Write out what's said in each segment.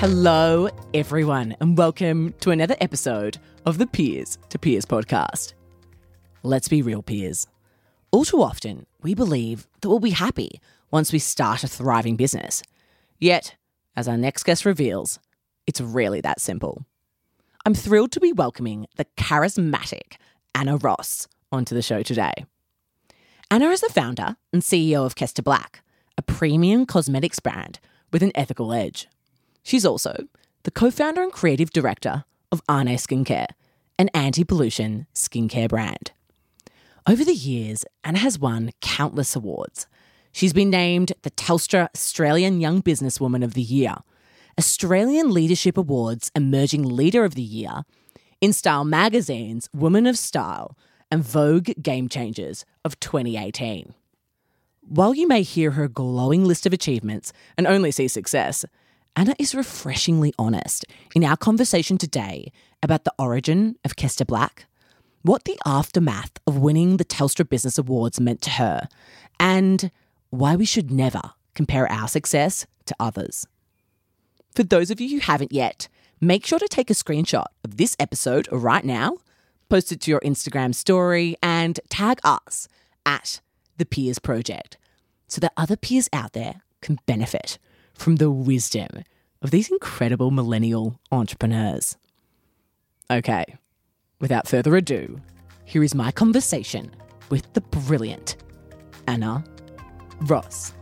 Hello, everyone, and welcome to another episode of the Peers to Peers podcast. Let's be real, peers. All too often, we believe that we'll be happy once we start a thriving business. Yet, as our next guest reveals, it's really that simple. I'm thrilled to be welcoming the charismatic Anna Ross onto the show today. Anna is the founder and CEO of Kester Black, a premium cosmetics brand with an ethical edge. She's also the co founder and creative director of Arne Skincare, an anti pollution skincare brand. Over the years, Anna has won countless awards. She's been named the Telstra Australian Young Businesswoman of the Year, Australian Leadership Awards Emerging Leader of the Year, InStyle Magazine's Woman of Style, and Vogue Game Changers of 2018. While you may hear her glowing list of achievements and only see success, Anna is refreshingly honest in our conversation today about the origin of Kester Black, what the aftermath of winning the Telstra Business Awards meant to her, and why we should never compare our success to others. For those of you who haven't yet, make sure to take a screenshot of this episode right now, post it to your Instagram story, and tag us at the Peers Project so that other peers out there can benefit from the wisdom of these incredible millennial entrepreneurs. Okay, without further ado, here is my conversation with the brilliant Anna Ross.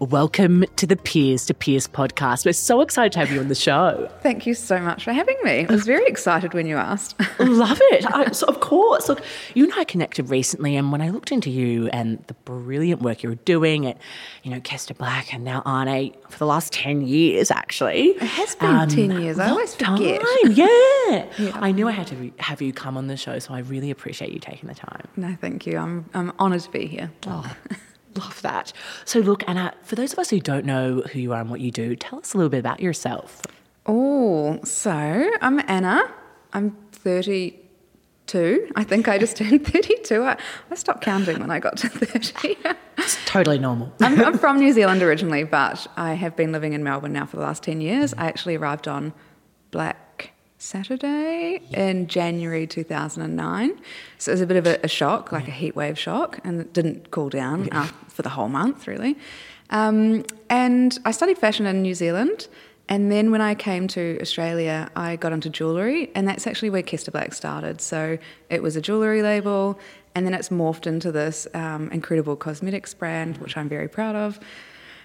Welcome to the Peers to Peers podcast. We're so excited to have you on the show. Thank you so much for having me. I was very excited when you asked. Love it. I, so of course, look, you and I connected recently, and when I looked into you and the brilliant work you were doing at, you know, Kester Black and now Arne for the last ten years, actually. It has been um, 10 years. I always forget. Time. Yeah. I knew I had to have you come on the show, so I really appreciate you taking the time. No, thank you. I'm, I'm honoured to be here. Oh, love that. So, look, Anna, for those of us who don't know who you are and what you do, tell us a little bit about yourself. Oh, so I'm Anna. I'm 32. I think I just turned 32. I, I stopped counting when I got to 30. It's totally normal. I'm, I'm from New Zealand originally, but I have been living in Melbourne now for the last 10 years. I actually arrived on Black Saturday in January 2009. So it was a bit of a, a shock, like a heat wave shock, and it didn't cool down uh, for the whole month, really. Um, and I studied fashion in New Zealand. And then when I came to Australia, I got into jewellery, and that's actually where Kester Black started. So it was a jewellery label, and then it's morphed into this um, incredible cosmetics brand, which I'm very proud of.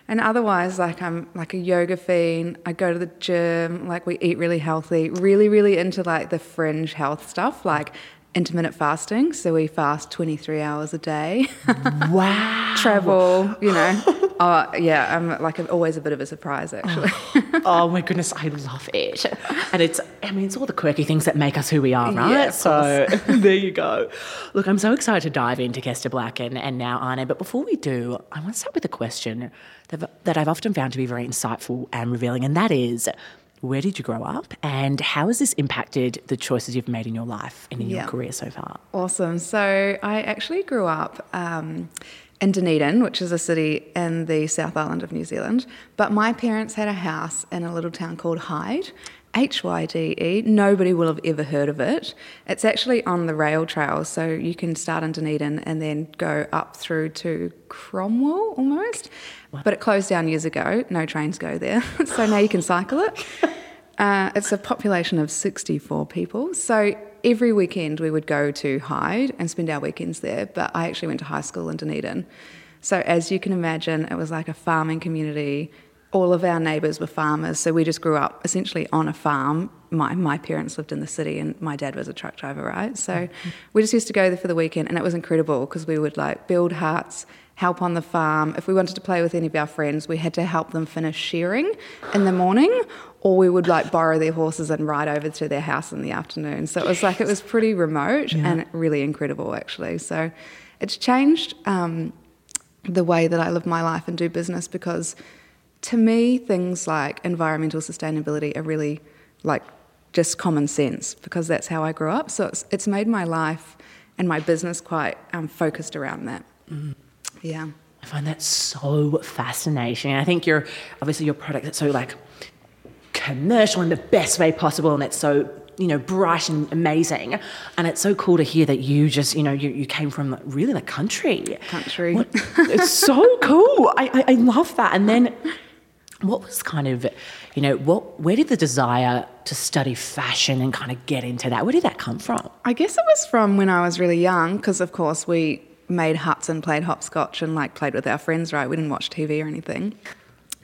And otherwise, like I'm like a yoga fiend. I go to the gym. Like we eat really healthy. Really, really into like the fringe health stuff, like intermittent fasting. So we fast 23 hours a day. Wow. Travel, you know. Oh yeah, I'm like always a bit of a surprise actually. Oh. oh my goodness, I love it. And it's, I mean, it's all the quirky things that make us who we are, right? Yeah, so there you go. Look, I'm so excited to dive into Kester Black and, and now Arne. But before we do, I want to start with a question that, that I've often found to be very insightful and revealing, and that is where did you grow up and how has this impacted the choices you've made in your life and in Yeah. your career so far? Awesome. So I actually grew up um, in Dunedin, which is a city in the South Island of New Zealand. But my parents had a house in a little town called Hyde. H Y D E. Nobody will have ever heard of it. It's actually on the rail trail, so you can start in Dunedin and then go up through to Cromwell almost. But it closed down years ago. No trains go there, so now you can cycle it. Uh, it's a population of 64 people. So every weekend we would go to Hyde and spend our weekends there. But I actually went to high school in Dunedin. So as you can imagine, it was like a farming community. All of our neighbours were farmers. So we just grew up essentially on a farm. My, my parents lived in the city and my dad was a truck driver, right? So we just used to go there for the weekend and it was incredible because we would like build huts, help on the farm. If we wanted to play with any of our friends, we had to help them finish shearing in the morning, or we would like borrow their horses and ride over to their house in the afternoon. So it was like it was pretty remote and really incredible, actually. So it's changed um, the way that I live my life and do business because to me, things like environmental sustainability are really like just common sense because that's how I grew up. So it's, it's made my life and my business quite um, focused around that. Yeah. I find that so fascinating. I think your obviously your product is so like commercial in the best way possible, and it's so you know bright and amazing. And it's so cool to hear that you just you know you, you came from really the country. Country. What- it's so cool. I, I I love that. And then what was kind of you know what where did the desire to study fashion and kind of get into that? Where did that come from? I guess it was from when I was really young, because of course we made huts and played hopscotch and like played with our friends, right? We didn't watch TV or anything.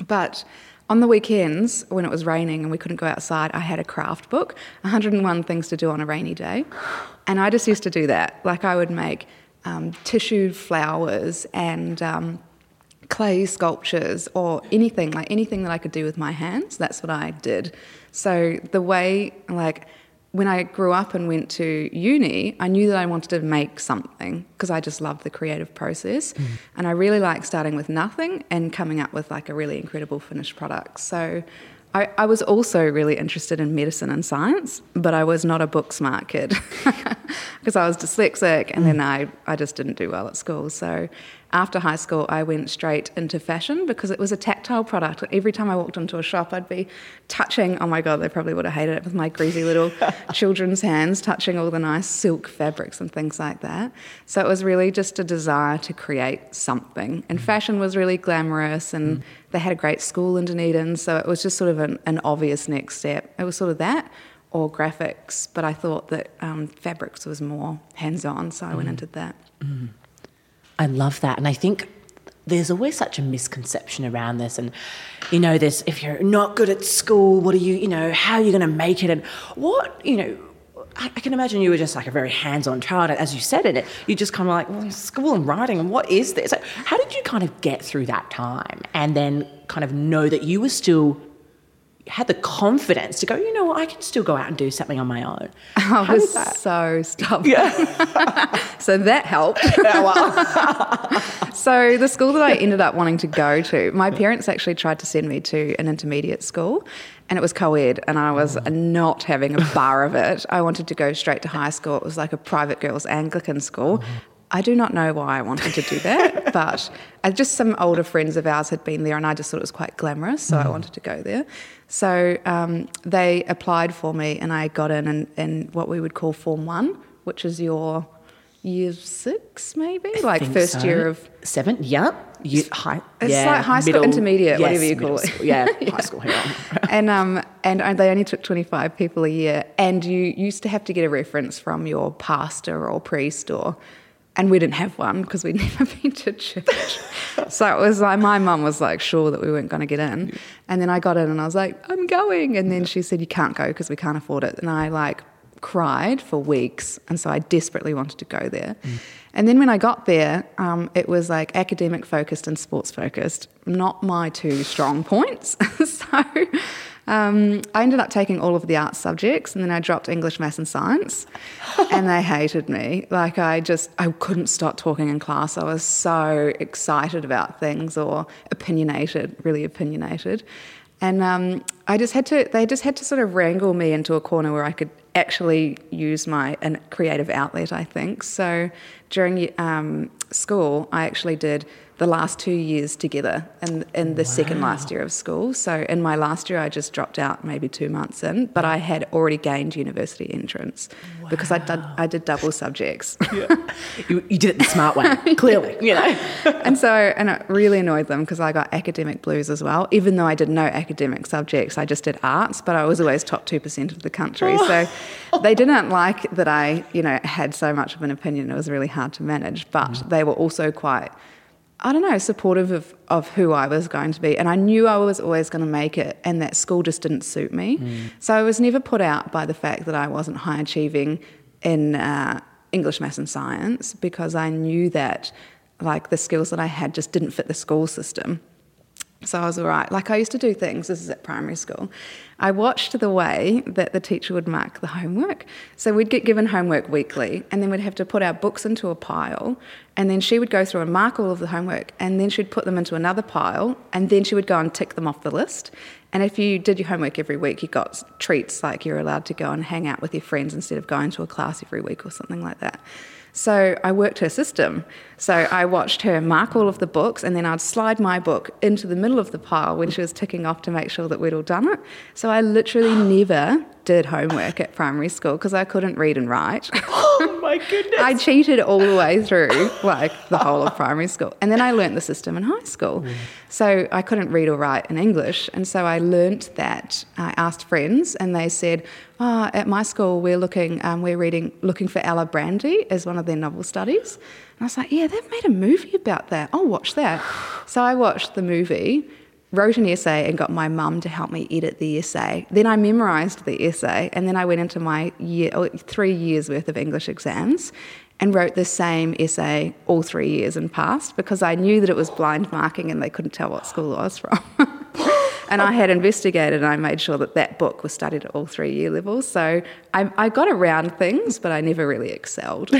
But on the weekends, when it was raining and we couldn't go outside, I had a craft book, 101 Things to Do on a Rainy Day. And I just used to do that. Like I would make um, tissue flowers and um, clay sculptures or anything, like anything that I could do with my hands. That's what I did. So the way, like, when I grew up and went to uni, I knew that I wanted to make something because I just loved the creative process. Mm-hmm. And I really like starting with nothing and coming up with like a really incredible finished product. So I, I was also really interested in medicine and science, but I was not a book smart kid because I was dyslexic and mm. then I, I just didn't do well at school. So after high school, I went straight into fashion because it was a tactile product. Every time I walked into a shop, I'd be touching, oh my God, they probably would have hated it with my greasy little children's hands, touching all the nice silk fabrics and things like that. So it was really just a desire to create something. And mm. fashion was really glamorous and mm. they had a great school in Dunedin. So it was just sort of an, an obvious next step. It was sort of that or graphics, but I thought that um, fabrics was more hands on, so I went mm. into that. I love that. And I think there's always such a misconception around this. And, you know, this if you're not good at school, what are you, you know, how are you going to make it? And what, you know, I, I can imagine you were just like a very hands on child. And as you said in it, you just kind of like, well, school and writing, and what is this? How did you kind of get through that time and then kind of know that you were still had the confidence to go, you know what, I can still go out and do something on my own. I How was so stubborn. Yeah. so that helped. so the school that I ended up wanting to go to, my parents actually tried to send me to an intermediate school and it was co-ed and I was oh. not having a bar of it. I wanted to go straight to high school. It was like a private girls Anglican school. Uh-huh. I do not know why I wanted to do that, but just some older friends of ours had been there, and I just thought it was quite glamorous, so I wanted to go there. So um, they applied for me, and I got in, in in what we would call Form One, which is your year six, maybe, like think first so. year of. seven. Yeah, you, high. It's yeah, like high school, intermediate, whatever you middle call it. school. Yeah, high school. Hang and um and they only took 25 people a year and you used to have to get a reference from your pastor or priest or and we didn't have one because we'd never been to church. So it was like my mum was like sure that we weren't going to get in. And then i got in and i was like i'm going. And then she said you can't go because we can't afford it. And i like cried for weeks. And so i desperately wanted to go there. And then when i got there um, it was like academic focused and sports focused not my two strong points. So um, I ended up taking all of the art subjects and then I dropped English, Maths, and Science. and they hated me. Like, I just, I couldn't stop talking in class. I was so excited about things or opinionated, really opinionated. And um, I just had to, they just had to sort of wrangle me into a corner where I could actually use my an creative outlet, I think. So during um, school, I actually did the last two years together and, in the wow. second last year of school. So in my last year, I just dropped out maybe two months in, but I had already gained university entrance wow. because I did, I did double subjects. Yeah. you, you, did it the smart way, clearly, you know. and so, and it really annoyed them because I got academic blues as well. Even though I did no academic subjects, I just did arts, but I was always top 2% of the country. So they didn't like that I, you know, had so much of an opinion. It was really hard to manage, but mm. they were also quite I don't know, supportive of, of who I was going to be. And I knew I was always going to make it, and that school just didn't suit me. Mm. So I was never put out by the fact that I wasn't high achieving in uh, English, maths, and science because I knew that like the skills that I had just didn't fit the school system. So I was all right. Like I used to do things, this is at primary school. I watched the way that the teacher would mark the homework. So we'd get given homework weekly, and then we'd have to put our books into a pile, and then she would go through and mark all of the homework, and then she'd put them into another pile, and then she would go and tick them off the list. And if you did your homework every week, you got treats like you're allowed to go and hang out with your friends instead of going to a class every week or something like that. So I worked her system. So I watched her mark all of the books, and then I'd slide my book into the middle of the pile when she was ticking off to make sure that we'd all done it. So I literally never did homework at primary school because I couldn't read and write. Oh my goodness. I cheated all the way through, like the whole of primary school. And then I learnt the system in high school. Mm. So I couldn't read or write in English. And so I learnt that. I asked friends, and they said, oh, at my school, we're looking, um, we're reading, looking for Alibrandi as one of their novel studies. And I was like, yeah, they've made a movie about that. I'll watch that. So I watched the movie wrote an essay and got my mum to help me edit the essay. Then I memorised the essay, and then I went into my year, oh, three years worth of English exams and wrote the same essay all three years and passed because I knew that it was blind marking and they couldn't tell what school I was from. and I had investigated and I made sure that that book was studied at all three year levels. So I, I got around things, but I never really excelled.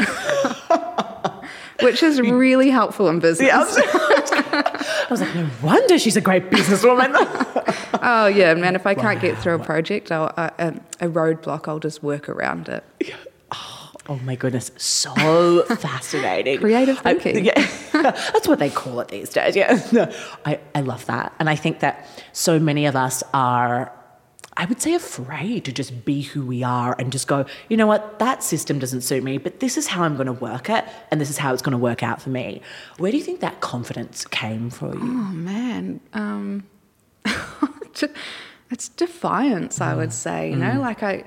Which is really helpful in business. Yeah, I was like, no wonder she's a great businesswoman. oh yeah, man! If I can't get through a project, I'll, uh, um, a roadblock, I'll just work around it. Oh, oh my goodness, so fascinating. Creative thinking. I, yeah, that's what they call it these days. Yeah, no, I, I love that. And I think that so many of us are I would say afraid to just be who we are and just go, you know what, that system doesn't suit me, but this is how I'm going to work it and this is how it's going to work out for me. Where do you think that confidence came for you? Oh, man. Um, it's defiance, I would say. You know, mm. like I.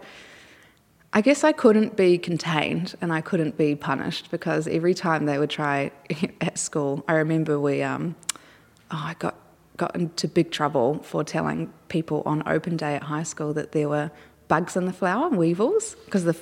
I guess I couldn't be contained and I couldn't be punished because every time they would try at school, I remember we, um, oh, I got got into big trouble for telling people on open day at high school that there were bugs in the flour, weevils, because the,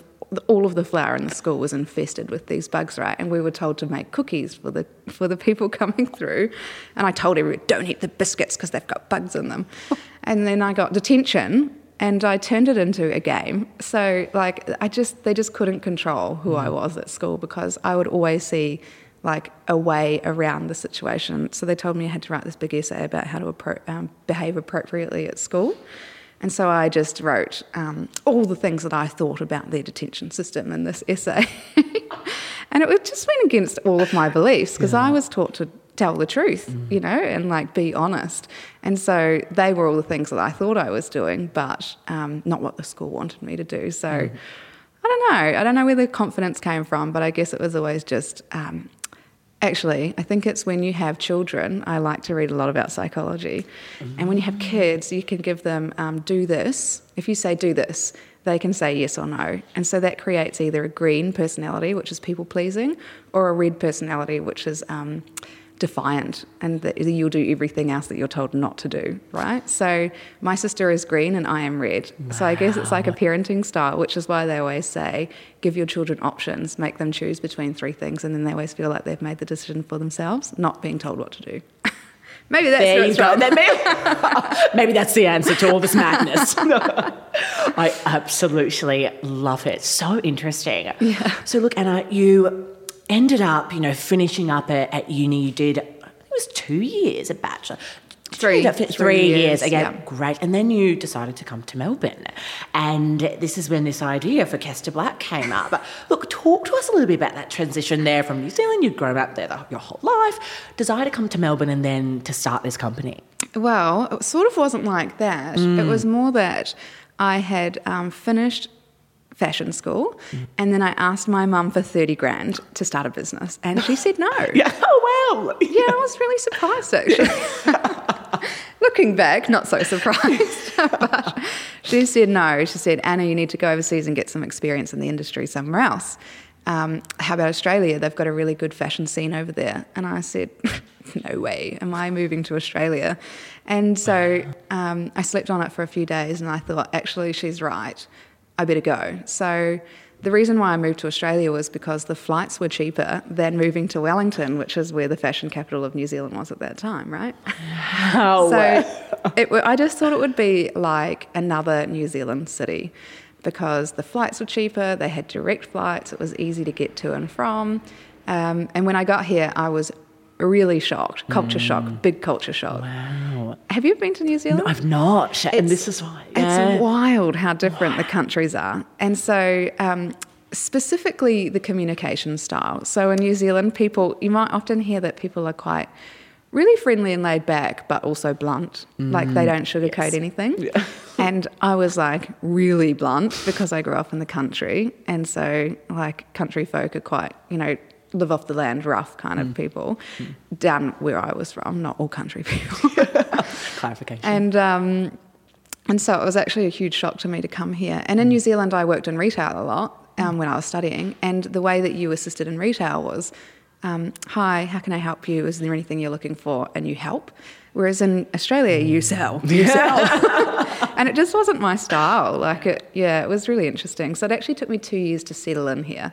all of the flour in the school was infested with these bugs, right? And we were told to make cookies for the for the people coming through. And I told everyone, don't eat the biscuits because they've got bugs in them. and then I got detention and I turned it into a game. So like I just they just couldn't control who mm. I was at school because I would always see like a way around the situation. So they told me I had to write this big essay about how to appro- um, behave appropriately at school. And so I just wrote um, all the things that I thought about their detention system in this essay. and it just went against all of my beliefs because yeah. I was taught to tell the truth, mm. you know, and like be honest. And so they were all the things that I thought I was doing, but um, not what the school wanted me to do. So mm. I don't know. I don't know where the confidence came from, but I guess it was always just um, Actually, I think it's when you have children. I like to read a lot about psychology. Mm-hmm. And when you have kids, you can give them, um, do this. If you say, do this, they can say yes or no. And so that creates either a green personality, which is people pleasing, or a red personality, which is um, defiant and that you'll do everything else that you're told not to do, right? So my sister is green and I am red. Wow. So I guess it's like a parenting style, which is why they always say give your children options, make them choose between three things, and then they always feel like they've made the decision for themselves, not being told what to do. Maybe that's there you go. Maybe, maybe that's the answer to all this madness. I absolutely love it. So interesting. Yeah. So look, Anna, you ended up, you know, finishing up at, at uni. You did, it was two years, a bachelor. Three- three three years. years, Again, yeah. great. And then you decided to come to Melbourne, and this is when this idea for Kester Black came up. But look, talk to us a little bit about that transition there from New Zealand. You'd grown up there the, your whole life. desire to come to Melbourne and then to start this company. Well, it sort of wasn't like that. It was more that I had um, finished fashion school and then I asked my mum for 30 grand to start a business and she said no. Yeah. Oh wow. Yeah, I was really surprised actually. Looking back, not so surprised. but she said no. She said, Anna, you need to go overseas and get some experience in the industry somewhere else. Um, how about Australia? They've got a really good fashion scene over there. And I said, no way. Am I moving to Australia? And so um, I slept on it for a few days and I thought, actually, she's right. I better go. So the reason why I moved to Australia was because the flights were cheaper than moving to Wellington, which is where the fashion capital of New Zealand was at that time, right? Oh, so it, I just thought it would be like another New Zealand city because the flights were cheaper, they had direct flights, it was easy to get to and from. Um, and when I got here, I was really shocked. Culture shock, big culture shock. wow. Have you been to New Zealand? No, I've not, and It's- this is why. yeah. It's wild how different the countries are. And so, um, specifically the communication style. So, in New Zealand, people, you might often hear that people are quite really friendly and laid back, but also blunt. like they don't sugarcoat anything. and I was like really blunt because I grew up in the country. And so, like, country folk are quite, you know, live off the land, rough kind of people down where I was from, not all country people. Clarification. And um, and so it was actually a huge shock to me to come here. And in New Zealand, I worked in retail a lot um, when I was studying. And the way that you assisted in retail was, um, "Hi, how can I help you? Is there anything you're looking for?" And you help. Whereas in Australia, you sell, you sell, and it just wasn't my style. Like it, yeah, it was really interesting. So it actually took me two years to settle in here.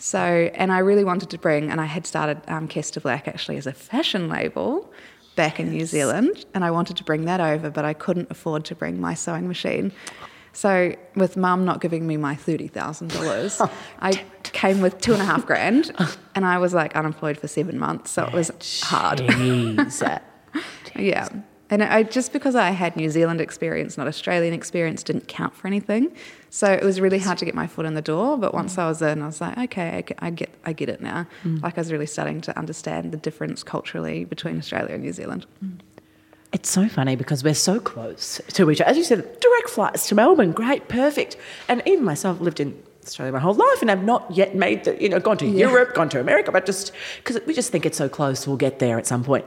So, and I really wanted to bring, and I had started um, Kester Black actually as a fashion label back in New Zealand, and I wanted to bring that over, but I couldn't afford to bring my sewing machine. So, with mum not giving me my $30,000, I came with two and a half grand, and I was like unemployed for seven months, so it was hard. Yeah. And I just because I had New Zealand experience, not Australian experience, didn't count for anything. So it was really hard to get my foot in the door. But once I was in, I was like, okay, I get, I get, I get it now. Mm. Like I was really starting to understand the difference culturally between Australia and New Zealand. Mm. It's so funny because we're so close to each other. As you said, direct flights to Melbourne, great, perfect. And even myself lived in Australia my whole life and I've not yet made the, you know, gone to Europe, gone to America, but just because we just think it's so close, we'll get there at some point.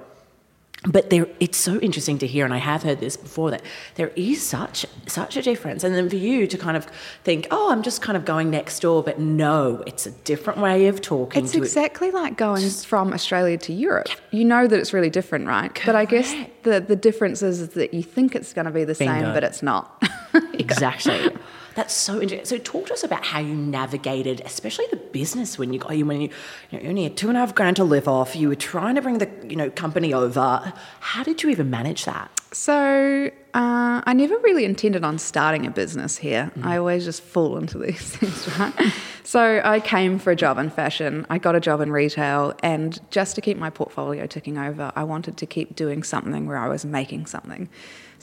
But there, it's so interesting to hear, and I have heard this before that there is such such a difference. And then for you to kind of think, oh, I'm just kind of going next door, but no, it's a different way of talking. It's exactly like going from Australia to Europe. You know that it's really different, right? But I guess the, the difference is that you think it's going to be the Bingo. same, but it's not. Exactly. That's so interesting. So, talk to us about how you navigated, especially the business when you got when you, you, know, you only had two and a half grand to live off. You were trying to bring the you know company over. How did you even manage that? So uh, I never really intended on starting a business here. I always just fall into these things, right? so I came for a job in fashion. I got a job in retail, and just to keep my portfolio ticking over, I wanted to keep doing something where I was making something.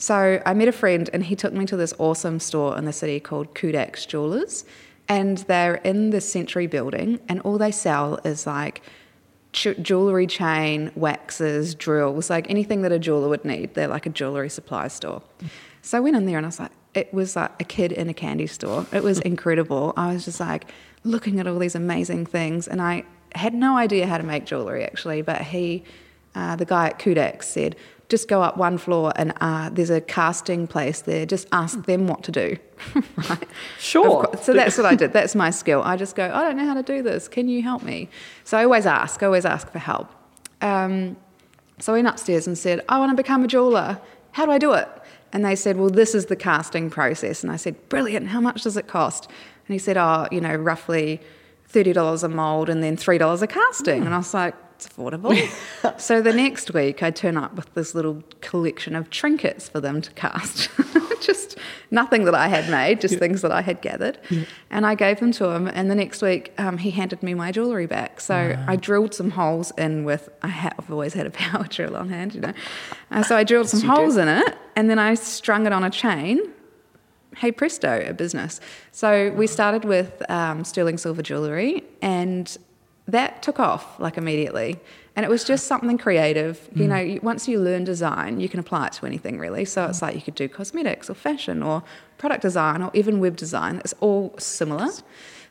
So I met a friend, and he took me to this awesome store in the city called Kudak's Jewelers, and they're in the Century Building, and all they sell is like jewelry chain, waxes, drills, like anything that a jeweler would need. They're like a jewelry supply store. So I went in there and I was like, it was like a kid in a candy store. It was incredible. I was just like looking at all these amazing things, and I had no idea how to make jewelry actually. But he, uh, the guy at Kudak, said, just go up one floor and uh, there's a casting place there. Just ask them what to do. right? Sure. So that's what I did. That's my skill. I just go, I don't know how to do this. Can you help me? So I always ask. I always ask for help. Um, so I went upstairs and said, I want to become a jeweler. How do I do it? And they said, Well, this is the casting process. And I said, Brilliant. How much does it cost? And he said, Oh, you know, roughly $30 a mould and then $3 a casting. And I was like, It's affordable. so the next week, I turn up with this little collection of trinkets for them to cast. just nothing that I had made, just things that I had gathered. And I gave them to him. And the next week, um, he handed me my jewellery back. So I drilled some holes in with, I have always had a power drill on hand, you know. Uh, so I drilled some you do. holes in it and then I strung it on a chain hey presto, a business. So we started with um, sterling silver jewellery, and that took off like immediately. And it was just something creative. You know, once you learn design, you can apply it to anything really. So it's like you could do cosmetics or fashion or product design or even web design. It's all similar.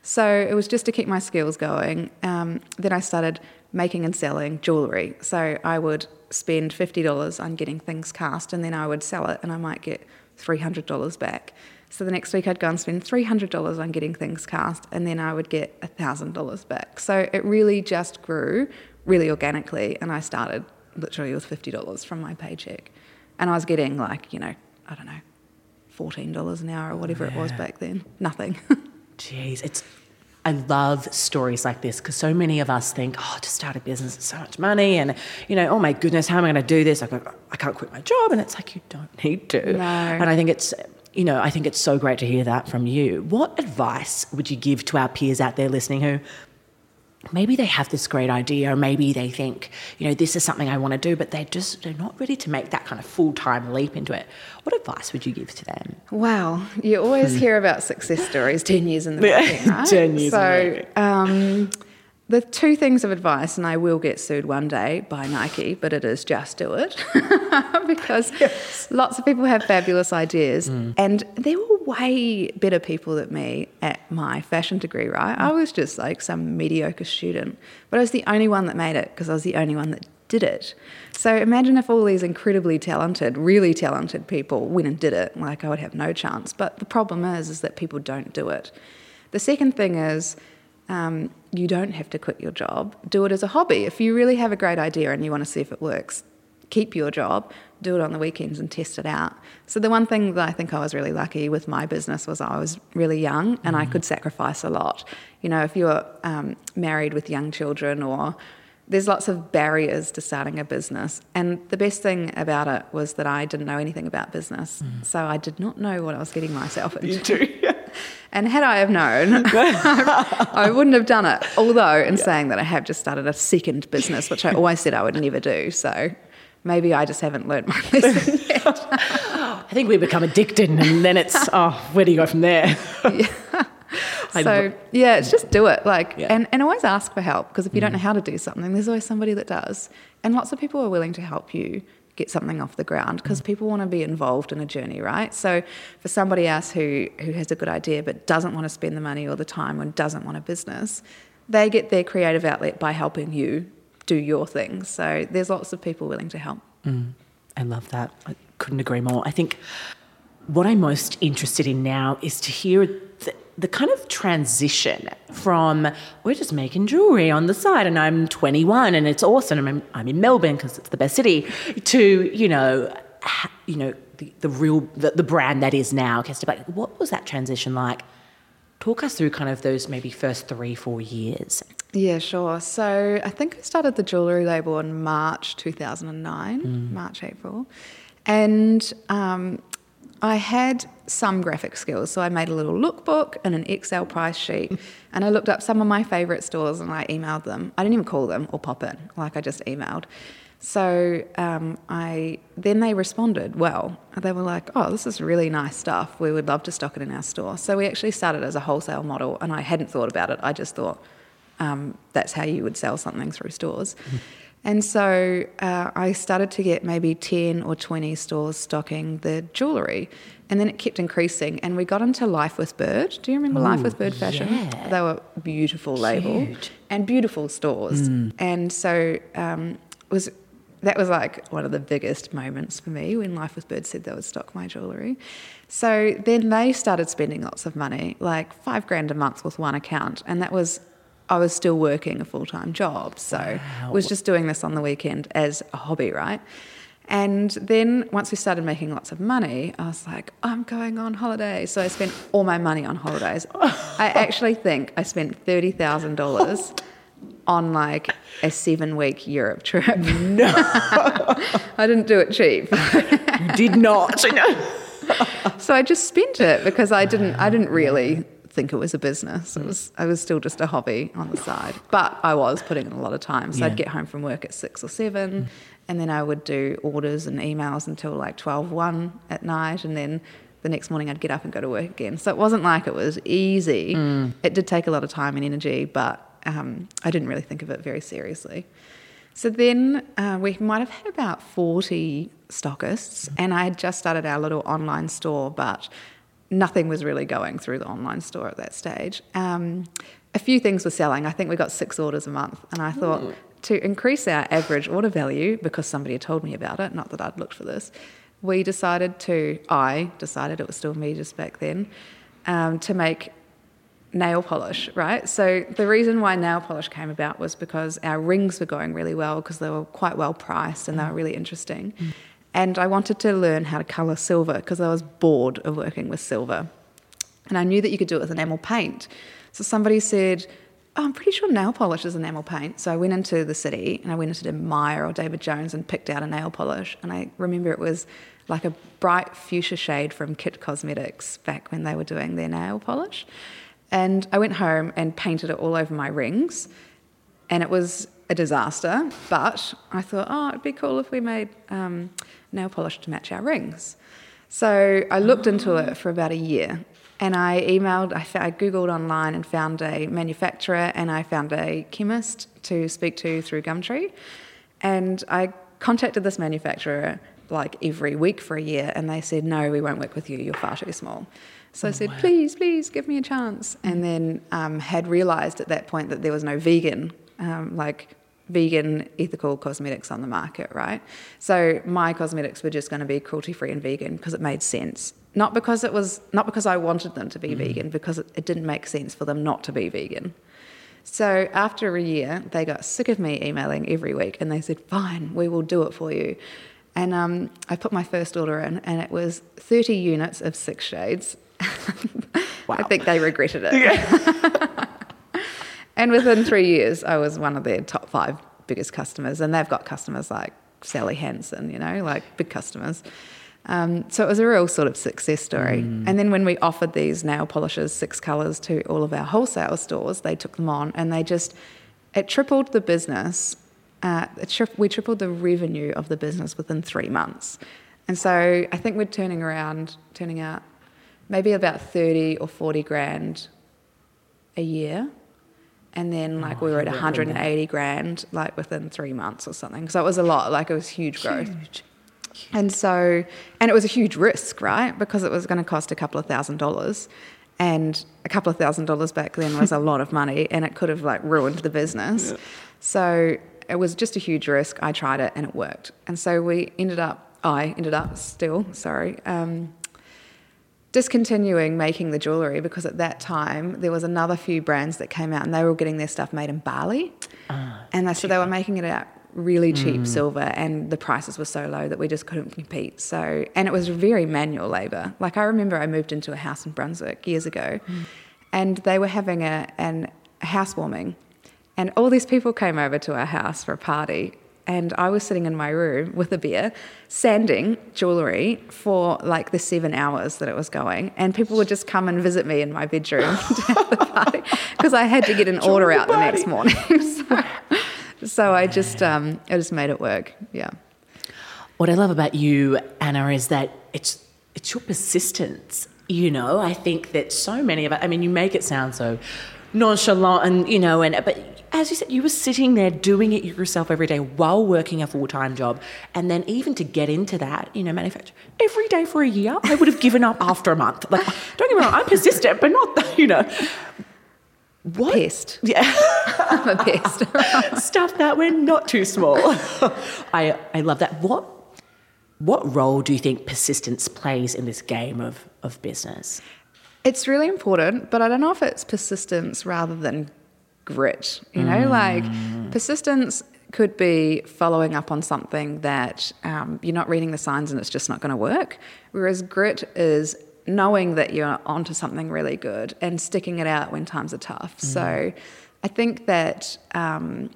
So it was just to keep my skills going. Um, then I started making and selling jewellery. So I would spend $50 on getting things cast and then I would sell it and I might get $300 back. So the next week I'd go and spend $300 on getting things cast and then I would get $1,000 back. So it really just grew really organically and I started literally with $50 from my paycheck. And I was getting like, you know, I don't know, $14 an hour or whatever it was back then. Nothing. Jeez, it's. I love stories like this because so many of us think, oh, to start a business is so much money, and you know, oh my goodness, how am I going to do this? I, go, I can't quit my job, and it's like you don't need to. No. And I think it's, you know, I think it's so great to hear that from you. What advice would you give to our peers out there listening who maybe they have this great idea, or maybe they think, you know, this is something I want to do, but they're just they're not ready to make that kind of full time leap into it. What advice would you give to them? Wow, you always hear about success stories 10 years in the making, right? 10 years in the so, um, the two things of advice, and I will get sued one day by Nike, but it is just do it. because lots of people have fabulous ideas, Mm. and there were way better people than me at my fashion degree, right? I was just like some mediocre student, but I was the only one that made it because I was the only one that did it. So imagine if all these incredibly talented, really talented people went and did it. Like I would have no chance. But the problem is, is that people don't do it. The second thing is, um, you don't have to quit your job. Do it as a hobby. If you really have a great idea and you want to see if it works, keep your job, do it on the weekends and test it out. So the one thing that I think I was really lucky with my business was I was really young and I could sacrifice a lot. You know, if you're um, married with young children or there's lots of barriers to starting a business. And the best thing about it was that I didn't know anything about business. So I did not know what I was getting myself into. And had I have known, I wouldn't have done it. Although, in saying that, I have just started a second business, which I always said I would never do. So maybe I just haven't learned my lesson yet. I think we become addicted, and then it's oh, where do you go from there? I so yeah, it's just do it. Like, Yeah. and, and always ask for help because if you don't mm. know how to do something, there's always somebody that does. And lots of people are willing to help you get something off the ground because mm. people want to be involved in a journey, right? So for somebody else who who has a good idea but doesn't want to spend the money or the time and doesn't want a business, they get their creative outlet by helping you do your thing. So there's lots of people willing to help. Mm. I love that. I couldn't agree more. I think what I'm most interested in now is to hear the, the kind of transition from we're just making jewelry on the side and I'm 21 and it's awesome and I'm, I'm in Melbourne because it's the best city to, you know, ha, you know, the, the real, the, the brand that is now. Kester, like, what was that transition like? Talk us through kind of those maybe first three, four years. Yeah, sure. So I think I started the jewellery label in March 2009, March, April. And um, I had some graphic skills. So I made a little lookbook and an Excel price sheet. and I looked up some of my favourite stores and I emailed them. I didn't even call them or pop in, like I just emailed. So um, I then they responded well. They were like, "Oh, this is really nice stuff. We would love to stock it in our store." So we actually started as a wholesale model, and I hadn't thought about it. I just thought um, that's how you would sell something through stores. And so uh, I started to get maybe 10 or 20 stores stocking the jewellery. And then it kept increasing. And we got into Life with Bird. Do you remember Life with Bird Fashion? yeah. They were beautiful label Huge. and beautiful stores. And so um, was that was like one of the biggest moments for me when Life with Bird said they would stock my jewellery. So then they started spending lots of money, like five grand a month with one account. And that was, I was still working a full time job. So was just doing this on the weekend as a hobby, right? And then once we started making lots of money, I was like, I'm going on holiday. So I spent all my money on holidays. I actually think I spent $30,000 on like a seven week Europe trip. No, I didn't do it cheap. you did not. Know. so I just spent it because I didn't I didn't really think it was a business. It was I was still just a hobby on the side. But I was putting in a lot of time. So Yeah. I'd get home from work at six or seven and then I would do orders and emails until like 12, 1 at night and then the next morning I'd get up and go to work again. So it wasn't like it was easy. It did take a lot of time and energy, but um, I didn't really think of it very seriously. So then uh, we might have had about 40 stockists, and I had just started our little online store, but nothing was really going through the online store at that stage. Um, a few things were selling. I think we got six orders a month, and I thought to increase our average order value, because somebody had told me about it, not that I'd looked for this, we decided to, I decided, it was still me just back then, um, to make nail polish, right? So the reason why nail polish came about was because our rings were going really well because they were quite well priced and they were really interesting. And I wanted to learn how to colour silver because I was bored of working with silver. And I knew that you could do it with enamel paint. So somebody said, oh, I'm pretty sure nail polish is enamel paint. So I went into the city and I went into Myer or David Jones and picked out a nail polish. And I remember it was like a bright fuchsia shade from Kit Cosmetics back when they were doing their nail polish. And I went home and painted it all over my rings. And it was a disaster, but I thought, oh, it'd be cool if we made um, nail polish to match our rings. So I looked into it for about a year and I emailed, I, I Googled online and found a manufacturer and I found a chemist to speak to through Gumtree. And I contacted this manufacturer like every week for a year and they said, no, we won't work with you, you're far too small. So I said, please, please give me a chance. And then um, had realised at that point that there was no vegan, um, like vegan ethical cosmetics on the market, right? So my cosmetics were just going to be cruelty free and vegan because it made sense. Not because it was not because I wanted them to be vegan, because it, it didn't make sense for them not to be vegan. So after a year, they got sick of me emailing every week, and they said, "Fine, we will do it for you." And um, I put my first order in, and it was 30 units of six shades. I think they regretted it. and within three years, I was one of their top five biggest customers, and they've got customers like Sally Hansen, you know, like big customers. Um, so it was a real sort of success story. And then when we offered these nail polishes, six colours, to all of our wholesale stores, they took them on, and they just it tripled the business. Uh, it tri- we tripled the revenue of the business within three months. And so I think we're turning around, turning out maybe about 30 or 40 grand a year. And then, like, we were at 180 grand, like, within three months or something. So it was a lot, like, it was huge growth. And so, and it was a huge risk, right? Because it was going to cost a couple of thousand dollars. And a couple of thousand dollars back then was a lot of money and it could have like ruined the business. So it was just a huge risk. I tried it and it worked. And so we ended up, I ended up still, sorry, um, discontinuing making the jewellery because at that time there was another few brands that came out and they were getting their stuff made in Bali. Ah, and they, so they were making it out really cheap mm. silver and the prices were so low that we just couldn't compete. So and it was very manual labour. Like I remember I moved into a house in Brunswick years ago mm. and they were having a an a housewarming and all these people came over to our house for a party and I was sitting in my room with a beer, sanding jewellery for like the seven hours that it was going. And people would just come and visit me in my bedroom to have the party because I had to get an order out the next morning. so, so I just, um, I just made it work. Yeah. What I love about you, Anna, is that it's it's your persistence. You know, I think that so many of. I mean, you make it sound so nonchalant, and you know, and but as you said, you were sitting there doing it yourself every day while working a full time job, and then even to get into that, you know, manufacture every day for a year, I would have given up after a month. Like, don't get me wrong, I'm persistent, but not, you know. What? Pest. Yeah. I'm a pest. stuff that we're not too small. I I love that. What what role do you think persistence plays in this game of, of business? It's really important, but I don't know if it's persistence rather than grit. You know, like persistence could be following up on something that um, you're not reading the signs and it's just not going to work. Whereas grit is knowing that you're onto something really good and sticking it out when times are tough. So I think that um,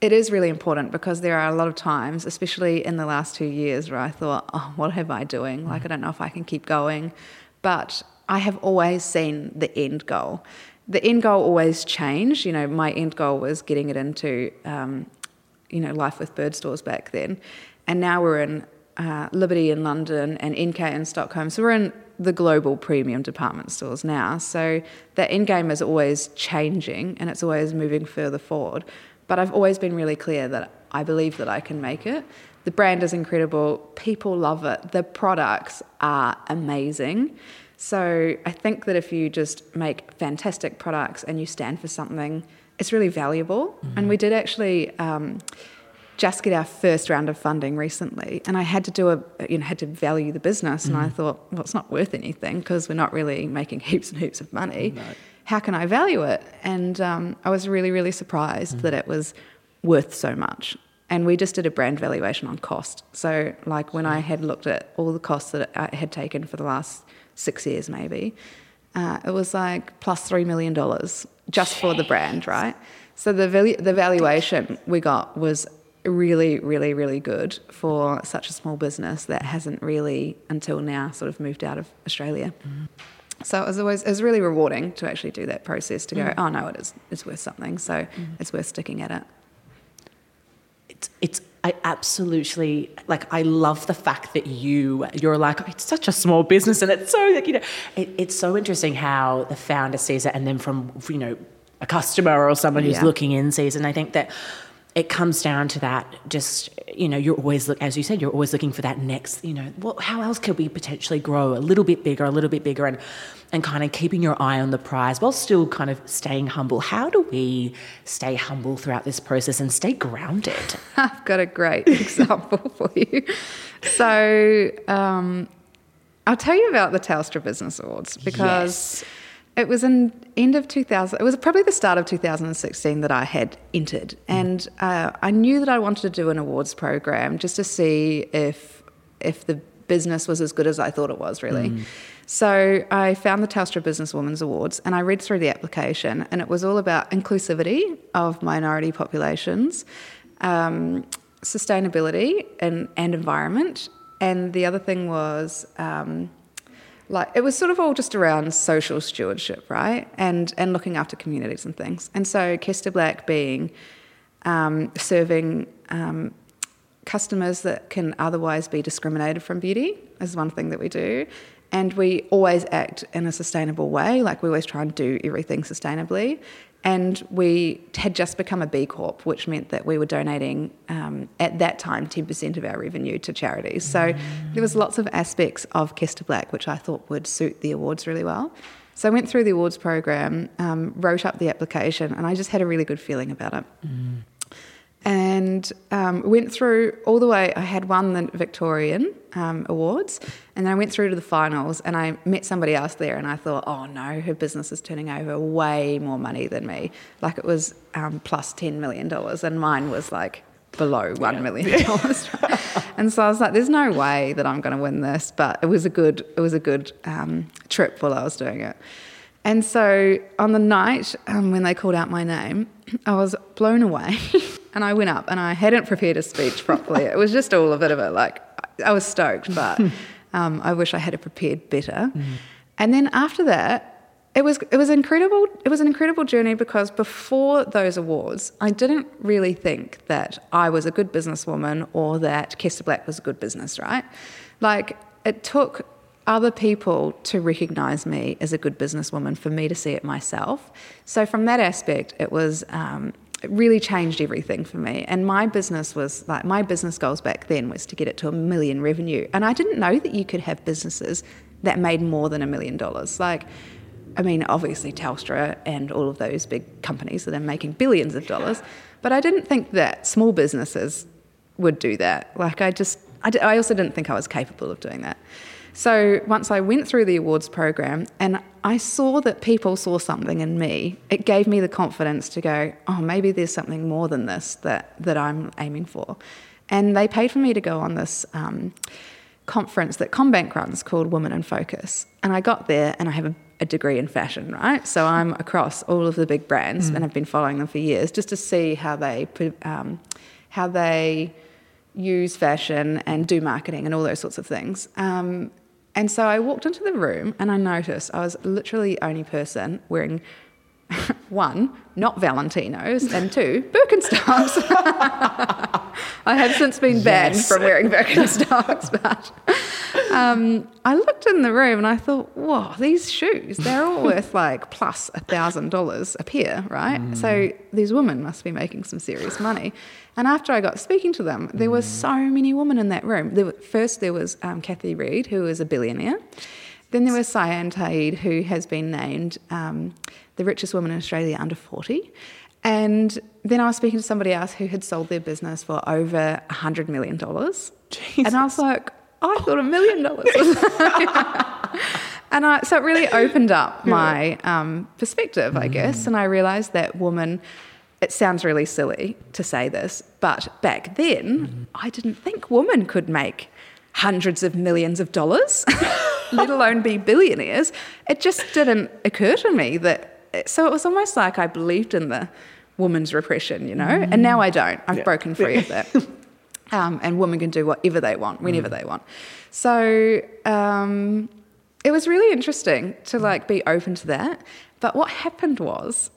it is really important because there are a lot of times, especially in the last two years, where I thought, oh, what am I doing? Like, I don't know if I can keep going. But I have always seen the end goal. The end goal always changed. You know, my end goal was getting it into, um, you know, life with bird stores back then. And now we're in uh, Liberty in London and NK in Stockholm. So we're in the global premium department stores now. So that end game is always changing and it's always moving further forward. But I've always been really clear that I believe that I can make it. The brand is incredible. People love it. The products are amazing. So I think that if you just make fantastic products and you stand for something, it's really valuable. Mm-hmm. And we did actually. Um, just get our first round of funding recently, and I had to do a you know had to value the business, and mm. I thought, well, it's not worth anything because we're not really making heaps and heaps of money. No. How can I value it? And um, I was really really surprised mm. that it was worth so much. And we just did a brand valuation on cost. So like when I had looked at all the costs that I had taken for the last six years, maybe. Uh, it was like plus three million dollars just Jeez. for the brand, right? So the valu- the valuation we got was really, really, really good for such a small business that hasn't really until now sort of moved out of Australia. Mm. So it was always it was really rewarding to actually do that process to go, mm. oh no, it is it's worth something. So mm. it's worth sticking at it. It's it's I absolutely like. I love the fact that you you're like oh, it's such a small business, and it's so like you know, it, it's so interesting how the founder sees it, and then from you know a customer or someone who's yeah. looking in sees. And I think that it comes down to that just you know you're always look as you said you're always looking for that next you know what how else could we potentially grow a little bit bigger a little bit bigger and and kind of keeping your eye on the prize while still kind of staying humble? How do we stay humble throughout this process and stay grounded? I've got a great example for you. So um, i'll tell you about the telstra business awards because yes it was in end of 2000. It was probably the start of 2016 that I had entered, and uh, I knew that I wanted to do an awards program just to see if if the business was as good as I thought it was, really. Mm. So I found the Telstra Businesswomen's Awards, and I read through the application, and it was all about inclusivity of minority populations, um, sustainability, and and environment, and the other thing was. Um, like it was sort of all just around social stewardship, right? And and looking after communities and things. And so Kester Black being um, serving um, customers that can otherwise be discriminated from beauty is one thing that we do. And we always act in a sustainable way, like we always try and do everything sustainably. And we had just become a B Corp, which meant that we were donating um, at that time 10% of our revenue to charities. So mm. there was lots of aspects of Kester Black which I thought would suit the awards really well. So I went through the awards program, um, wrote up the application, and I just had a really good feeling about it. Mm and um, went through all the way. I had won the Victorian um, Awards, and then I went through to the finals, and I met somebody else there, and I thought, oh no, her business is turning over way more money than me. Like it was um, plus ten million dollars, and mine was like below one million dollars. and so I was like, there's no way that I'm going to win this, but it was a good, it was a good um, trip while I was doing it. And so on the night um, when they called out my name, I was blown away. and I went up and I hadn't prepared a speech properly. it was just all a bit of it. Like, I was stoked, but um, I wish I had it prepared better. Mm. And then after that, it was it was incredible. It was an incredible journey because before those awards, I didn't really think that I was a good businesswoman or that Kester Black was a good business. Right? Like it took other people to recognize me as a good businesswoman for me to see it myself. So, from that aspect, it was. Um, really changed everything for me. And my business was like my business goals back then was to get it to a million revenue. And I didn't know that you could have businesses that made more than a million dollars. Like, I mean, obviously Telstra and all of those big companies that are making billions of dollars, but I didn't think that small businesses would do that. Like, I just, I, I also didn't think I was capable of doing that. So once I went through the awards program and I saw that people saw something in me, it gave me the confidence to go, oh, maybe there's something more than this that, that I'm aiming for. And they paid for me to go on this um, conference that CommBank runs called Women in Focus. And I got there and I have a, a degree in fashion, right? So I'm across all of the big brands and I've been following them for years just to see how they um, how they use fashion and do marketing and all those sorts of things. Um, and so I walked into the room and I noticed I was literally the only person wearing one, not Valentino's, and two, Birkenstocks. I have since been banned Yes. from wearing Birkenstocks, but um, I looked in the room and I thought, whoa, these shoes, they're all worth like plus a thousand dollars a pair, right? So these women must be making some serious money. And after I got speaking to them, there were so many women in that room. There were, first, there was um, Cathie Reid, who is a billionaire. Then there was Cyan Taid, who has been named um, the richest woman in Australia under 40. And then I was speaking to somebody else who had sold their business for over $100 million. Jesus. And I was like, I thought a million dollars was. and I, so it really opened up my um, perspective, I guess. And I realized that woman, it sounds really silly to say this, but back then, I didn't think woman could make hundreds of millions of dollars, let alone be billionaires. It just didn't occur to me that. So it was almost like I believed in the woman's repression, you know, and now I don't. I've Yeah. broken free of that. Um, and women can do whatever they want, whenever they want. So um, it was really interesting to like be open to that. But what happened was,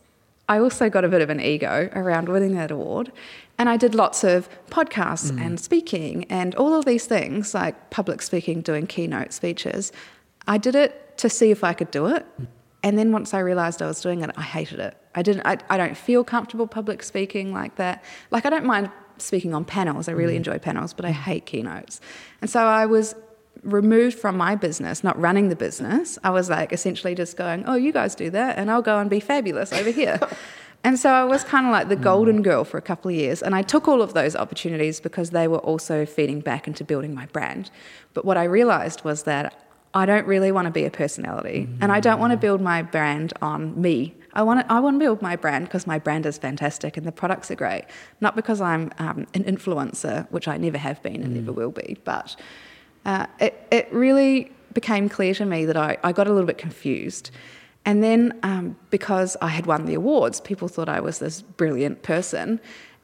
I also got a bit of an ego around winning that award, and I did lots of podcasts mm. and speaking and all of these things like public speaking, doing keynote speeches. I did it to see if I could do it, mm. and then once I realized I was doing it, I hated it. I didn't. I, I don't feel comfortable public speaking like that. Like I don't mind speaking on panels. I really mm. enjoy panels, but I hate keynotes. And so I was removed from my business, not running the business. I was like essentially just going, "Oh, you guys do that, and I'll go and be fabulous over here." and so I was kind of like the golden mm. girl for a couple of years, and I took all of those opportunities because they were also feeding back into building my brand. But what I realized was that I don't really want to be a personality, and I don't want to mm. build my brand on me. I want to, I want to build my brand because my brand is fantastic and the products are great, not because I'm um, an influencer, which I never have been and never mm. will be. But uh, it, it really became clear to me that I, I got a little bit confused. And then um, because I had won the awards, people thought I was this brilliant person.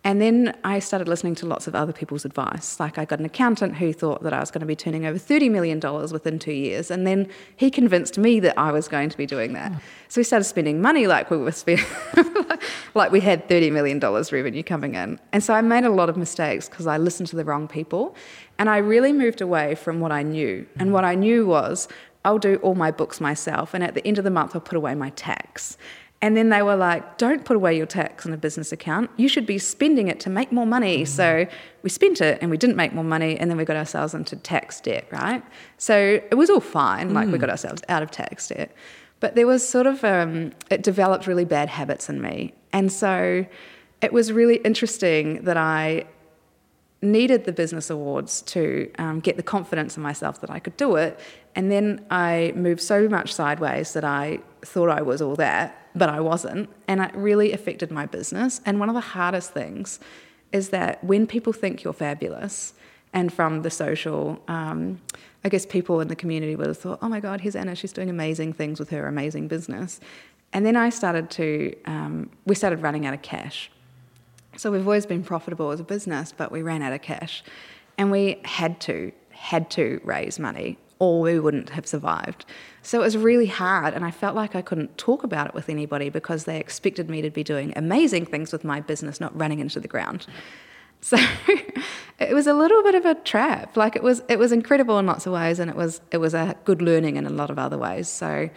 And then I started listening to lots of other people's advice. Like I got an accountant who thought that I was going to be turning over $30 million within two years. And then he convinced me that I was going to be doing that. So we started spending money like we were spending, like we had $30 million revenue coming in. And so I made a lot of mistakes because I listened to the wrong people. And I really moved away from what I knew. And mm. what I knew was I'll do all my books myself. And at the end of the month, I'll put away my tax. And then they were like, don't put away your tax in a business account. You should be spending it to make more money. So we spent it and we didn't make more money. And then we got ourselves into tax debt, right? So it was all fine. Like we got ourselves out of tax debt. But there was sort of, um, it developed really bad habits in me. And so it was really interesting that I needed the business awards to um, get the confidence in myself that I could do it. And then I moved so much sideways that I thought I was all that, but I wasn't. And it really affected my business. And one of the hardest things is that when people think you're fabulous, and from the social, um, I guess people in the community would have thought, oh my God, here's Anna, she's doing amazing things with her amazing business. And then I started to, um, we started running out of cash. So we've always been profitable as a business, but we ran out of cash. And we had to, had to raise money or we wouldn't have survived. So it was really hard and I felt like I couldn't talk about it with anybody because they expected me to be doing amazing things with my business, not running into the ground. So it was a little bit of a trap. Like it was it was incredible in lots of ways and it was it was a good learning in a lot of other ways. So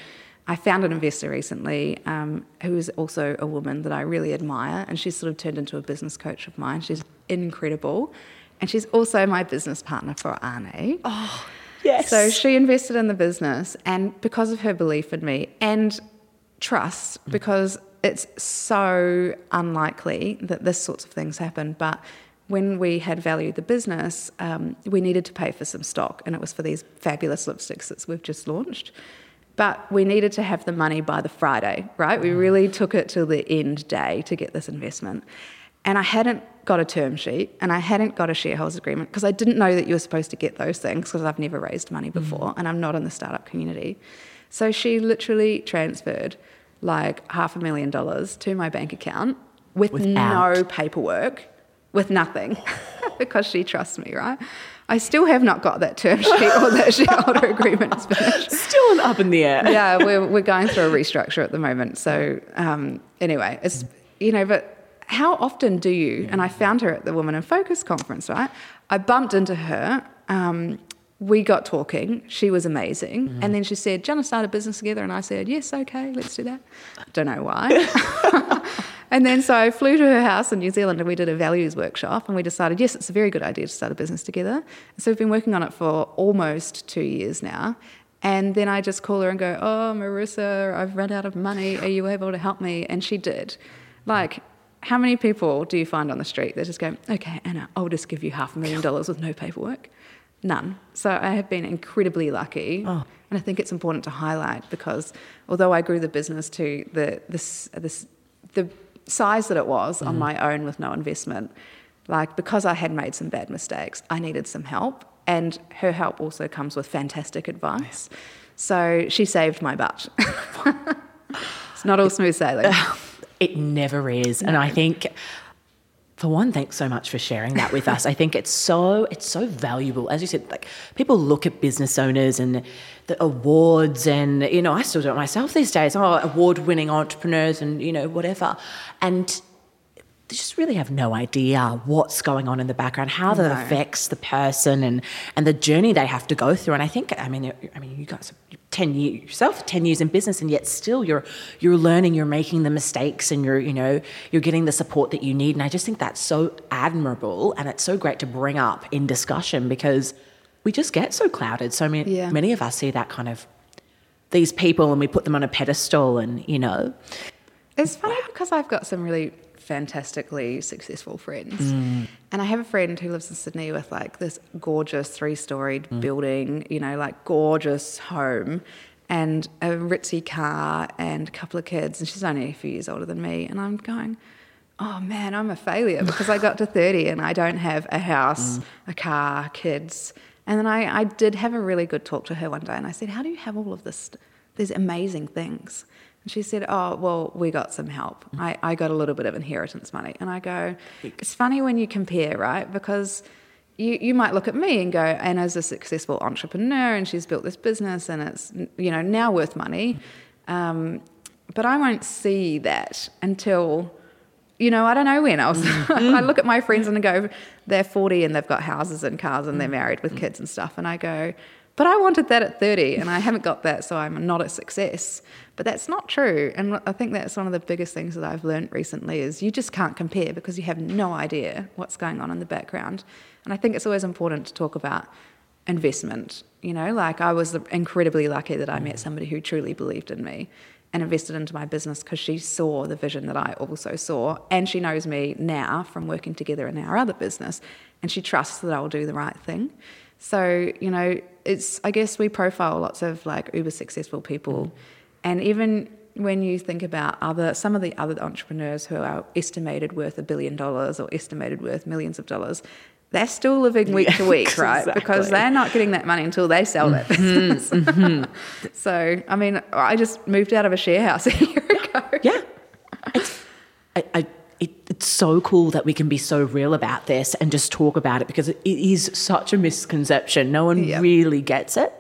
I found an investor recently um, who is also a woman that I really admire, and she's sort of turned into a business coach of mine. She's incredible, and she's also my business partner for Arne. Oh, yes. So she invested in the business, and because of her belief in me and trust, because it's so unlikely that this sorts of things happen, but when we had valued the business, um, we needed to pay for some stock, and it was for these fabulous lipsticks that we've just launched. But we needed to have the money by the Friday, right? We really took it to the end day to get this investment. And I hadn't got a term sheet and I hadn't got a shareholders agreement because I didn't know that you were supposed to get those things because I've never raised money before and I'm not in the startup community. So she literally transferred like half a million dollars to my bank account with Without. no paperwork, with nothing, because she trusts me, right? I still have not got that term sheet or that shareholder agreement is finished. Still up in the air. yeah, we're, we're going through a restructure at the moment. So um, anyway, it's you know, but how often do you? And I found her at the Women in Focus conference, right? I bumped into her. Um, we got talking. She was amazing, and then she said, "Do you want to start a business together?" And I said, "Yes, okay, let's do that." Don't know why. and then so I flew to her house in New Zealand, and we did a values workshop, and we decided, yes, it's a very good idea to start a business together. So we've been working on it for almost two years now. And then I just call her and go, Oh, Marissa, I've run out of money. Are you able to help me? And she did. Like, how many people do you find on the street that just go, Okay, Anna, I'll just give you half a million dollars with no paperwork? None. So I have been incredibly lucky. Oh. And I think it's important to highlight because although I grew the business to the, this, this, the size that it was on mm-hmm. my own with no investment, like because I had made some bad mistakes, I needed some help. And her help also comes with fantastic advice. So she saved my butt. it's not all smooth sailing. It never is. And I think for one, thanks so much for sharing that with us. I think it's so it's so valuable. As you said, like people look at business owners and the awards and you know, I still do it myself these days. Oh, award winning entrepreneurs and you know, whatever. And they just really have no idea what's going on in the background, how that No. affects the person and and the journey they have to go through. And I think, I mean, I mean, you guys, are ten years yourself, ten years in business, and yet still you're you're learning, you're making the mistakes, and you're you know you're getting the support that you need. And I just think that's so admirable, and it's so great to bring up in discussion because we just get so clouded. So many Yeah. many of us see that kind of these people, and we put them on a pedestal, and you know, It's funny because I've got some really fantastically successful friends. Mm. And I have a friend who lives in Sydney with like this gorgeous three storied mm. building, you know, like gorgeous home and a ritzy car and a couple of kids. And she's only a few years older than me. And I'm going, oh man, I'm a failure because I got to 30 and I don't have a house, mm. a car, kids. And then I, I did have a really good talk to her one day and I said, How do you have all of this, these amazing things? And she said, Oh, well, we got some help. Mm-hmm. I, I got a little bit of inheritance money. And I go, It's funny when you compare, right? Because you, you might look at me and go, Anna's a successful entrepreneur and she's built this business and it's, you know, now worth money. Mm-hmm. Um, but I won't see that until you know, I don't know when else. Mm-hmm. I look at my friends and I go, they're 40 and they've got houses and cars and they're married with kids and stuff. And I go, but I wanted that at 30 and I haven't got that, so I'm not a success. But that's not true. And I think that's one of the biggest things that I've learned recently is you just can't compare because you have no idea what's going on in the background. And I think it's always important to talk about investment. You know, like I was incredibly lucky that I met somebody who truly believed in me and invested into my business because she saw the vision that I also saw. And she knows me now from working together in our other business. And she trusts that I'll do the right thing. So, you know, it's, I guess we profile lots of like uber successful people. And even when you think about other, some of the other entrepreneurs who are estimated worth a billion dollars or estimated worth millions of dollars, they're still living week to week, right? Because they're not getting that money until they sell that mm-hmm, business. Mm-hmm. so, I mean, I just moved out of a share house a year ago. Yeah. I, I, it's so cool that we can be so real about this and just talk about it because it is such a misconception. No one Yep. really gets it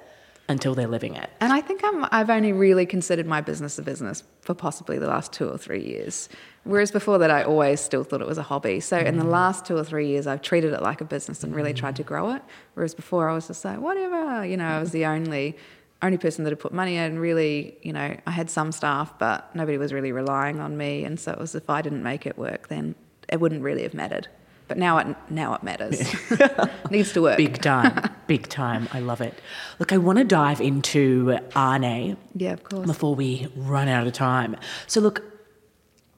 until they're living it. And I think I'm, I've only really considered my business a business for possibly the last two or three years. Whereas before that, I always still thought it was a hobby. So in the mm. last two or three years, I've treated it like a business and really tried to mm. grow it. Whereas before, I was just like, whatever, you know, I was the only only person that had put money in. Really, you know, I had some staff, but nobody was really relying on me. And so it was if I didn't make it work, then it wouldn't really have mattered. But now it now it matters. Needs to work. Big time. Big time. I love it. Look, I want to dive into Arne Yeah, of course. before we run out of time. So, look,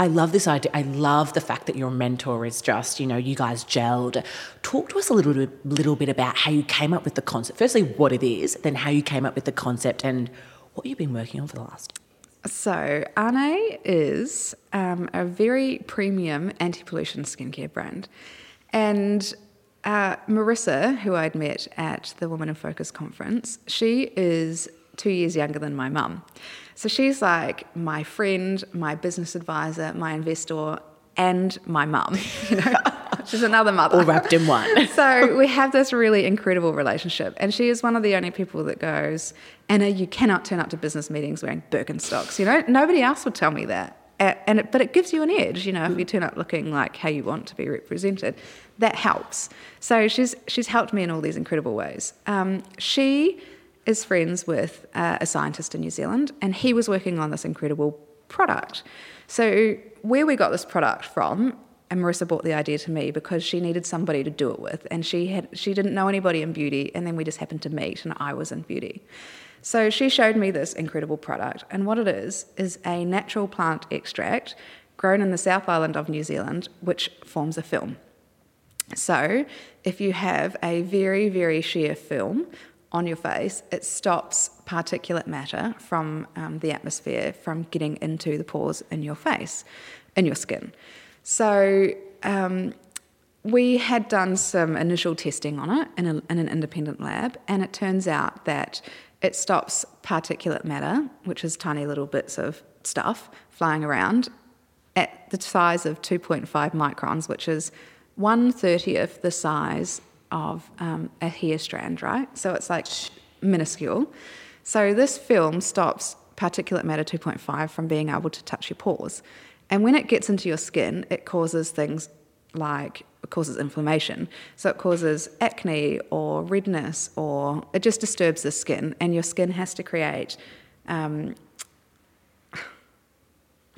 I love this idea. I love the fact that your mentor is just, you know, you guys gelled. Talk to us a little bit, little bit about how you came up with the concept. Firstly, what it is, then how you came up with the concept and what you've been working on for the last. So, Arne is um, a very premium anti pollution skincare brand. And uh, Marissa, who I'd met at the Women in Focus conference, she is two years younger than my mum. So she's like my friend, my business advisor, my investor, and my mum. You know, she's another mother. All wrapped in one. so we have this really incredible relationship, and she is one of the only people that goes, Anna, you cannot turn up to business meetings wearing Birkenstocks. You know, nobody else would tell me that. And it, but it gives you an edge, you know, if you turn up looking like how you want to be represented, that helps. So she's she's helped me in all these incredible ways. Um, she is friends with uh, a scientist in New Zealand, and he was working on this incredible product. So where we got this product from, and Marissa brought the idea to me because she needed somebody to do it with, and she had she didn't know anybody in beauty, and then we just happened to meet, and I was in beauty. So she showed me this incredible product, and what it is is a natural plant extract grown in the South Island of New Zealand, which forms a film. So if you have a very very sheer film on your face, it stops particulate matter from um, the atmosphere from getting into the pores in your face, in your skin. So um, we had done some initial testing on it in, a, in, an independent lab, and it turns out that it stops particulate matter, which is tiny little bits of stuff flying around, at the size of 2.5 microns, which is one thirtieth the size of um, a hair strand, right? So it's like minuscule. So this film stops particulate matter 2.5 from being able to touch your pores. And when it gets into your skin, it causes things like it causes inflammation. So it causes acne or redness, or it just disturbs the skin, and your skin has to create um,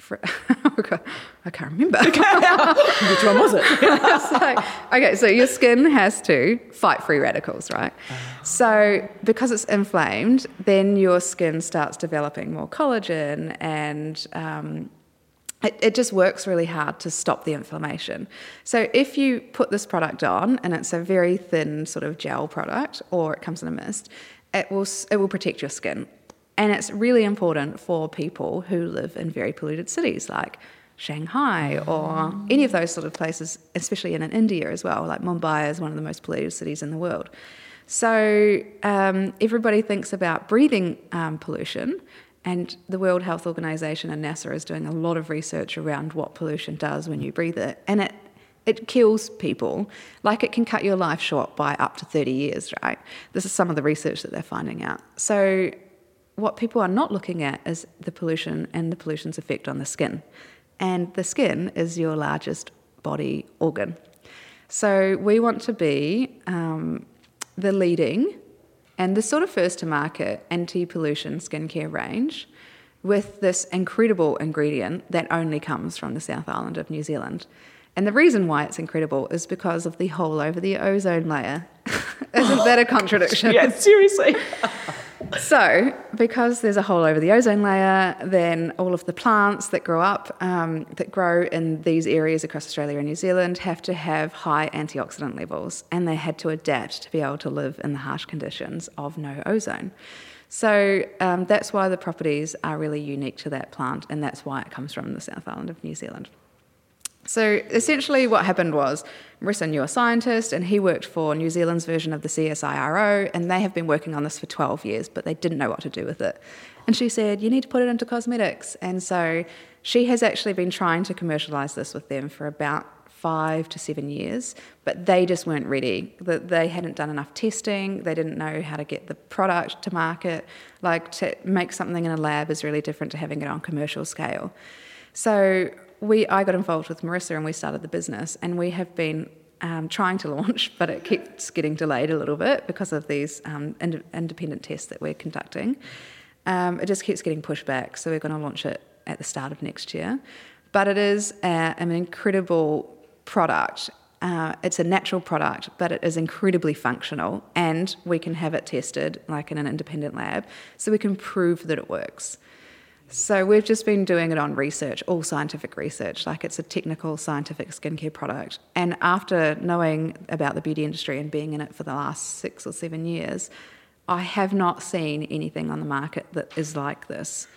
I can't remember. Which one was it? so, okay, so your skin has to fight free radicals, right? So because it's inflamed, then your skin starts developing more collagen and um, it, it, just works really hard to stop the inflammation. So if you put this product on and it's a very thin sort of gel product or it comes in a mist, it will it will protect your skin. And it's really important for people who live in very polluted cities like Shanghai or any of those sort of places, especially in India as well. Like Mumbai is one of the most polluted cities in the world. So um, everybody thinks about breathing um, pollution, and the World Health Organization and NASA is doing a lot of research around what pollution does when you breathe it, and it it kills people. Like it can cut your life short by up to 30 years, right? This is some of the research that they're finding out. So what people are not looking at is the pollution and the pollution's effect on the skin. And the skin is your largest body organ. So we want to be um, the leading and the sort of first to market anti pollution skincare range with this incredible ingredient that only comes from the South Island of New Zealand. And the reason why it's incredible is because of the hole over the ozone layer. Isn't that a contradiction? yeah, seriously. so, because there's a hole over the ozone layer, then all of the plants that grow up, um, that grow in these areas across Australia and New Zealand, have to have high antioxidant levels, and they had to adapt to be able to live in the harsh conditions of no ozone. So um, that's why the properties are really unique to that plant, and that's why it comes from the South Island of New Zealand. So essentially, what happened was Marissa knew a scientist, and he worked for New Zealand's version of the CSIRO, and they have been working on this for 12 years, but they didn't know what to do with it. And she said, You need to put it into cosmetics. And so she has actually been trying to commercialise this with them for about five to seven years, but they just weren't ready. They hadn't done enough testing, they didn't know how to get the product to market. Like, to make something in a lab is really different to having it on commercial scale. So we I got involved with Marissa and we started the business, and we have been um, trying to launch, but it keeps getting delayed a little bit because of these um, ind- independent tests that we're conducting. Um, it just keeps getting pushed back, so we're going to launch it at the start of next year. But it is a, an incredible product. Uh, it's a natural product, but it is incredibly functional, and we can have it tested like in an independent lab, so we can prove that it works. So we've just been doing it on research, all scientific research, like it's a technical scientific skincare product. And after knowing about the beauty industry and being in it for the last six or seven years, I have not seen anything on the market that is like this.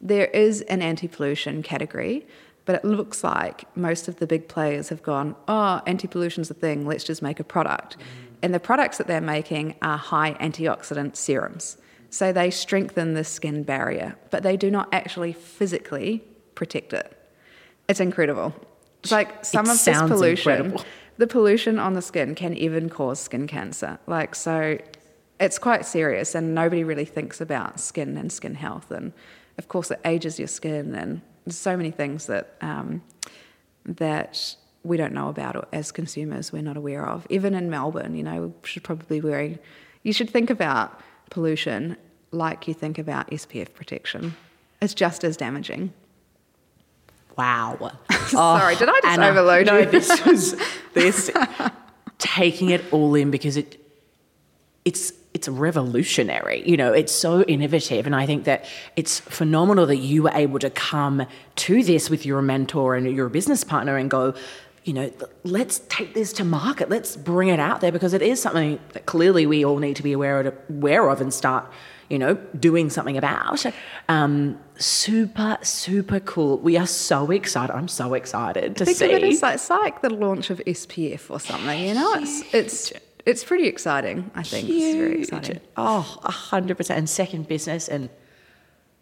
There is an anti pollution category, but it looks like most of the big players have gone, oh, anti pollution's a thing, let's just make a product. Mm. And the products that they're making are high antioxidant serums So they strengthen the skin barrier, but they do not actually physically protect it. It's incredible. It's like some It of this pollution, incredible. the pollution on the skin can even cause skin cancer. Like, so it's quite serious, and nobody really thinks about skin and skin health. And of course, it ages your skin, and there's so many things that um, that we don't know about as consumers. We're not aware of. Even in Melbourne, you know, we should probably be wearing. You should think about pollution like you think about SPF protection. It's just as damaging. Wow. Sorry, did I just Anna, overload no, you? this was this taking it all in because it it's it's revolutionary. You know, it's so innovative, and I think that it's phenomenal that you were able to come to this with your mentor and your business partner and go. You know, let's take this to market. Let's bring it out there because it is something that clearly we all need to be aware of, aware of and start, you know, doing something about. Um, super, super cool. We are so excited. I'm so excited to Think see. of it as like, it's like the launch of SPF or something. You know, it's it's it's pretty exciting. I think it's very exciting. Oh, a hundred percent. And second business, and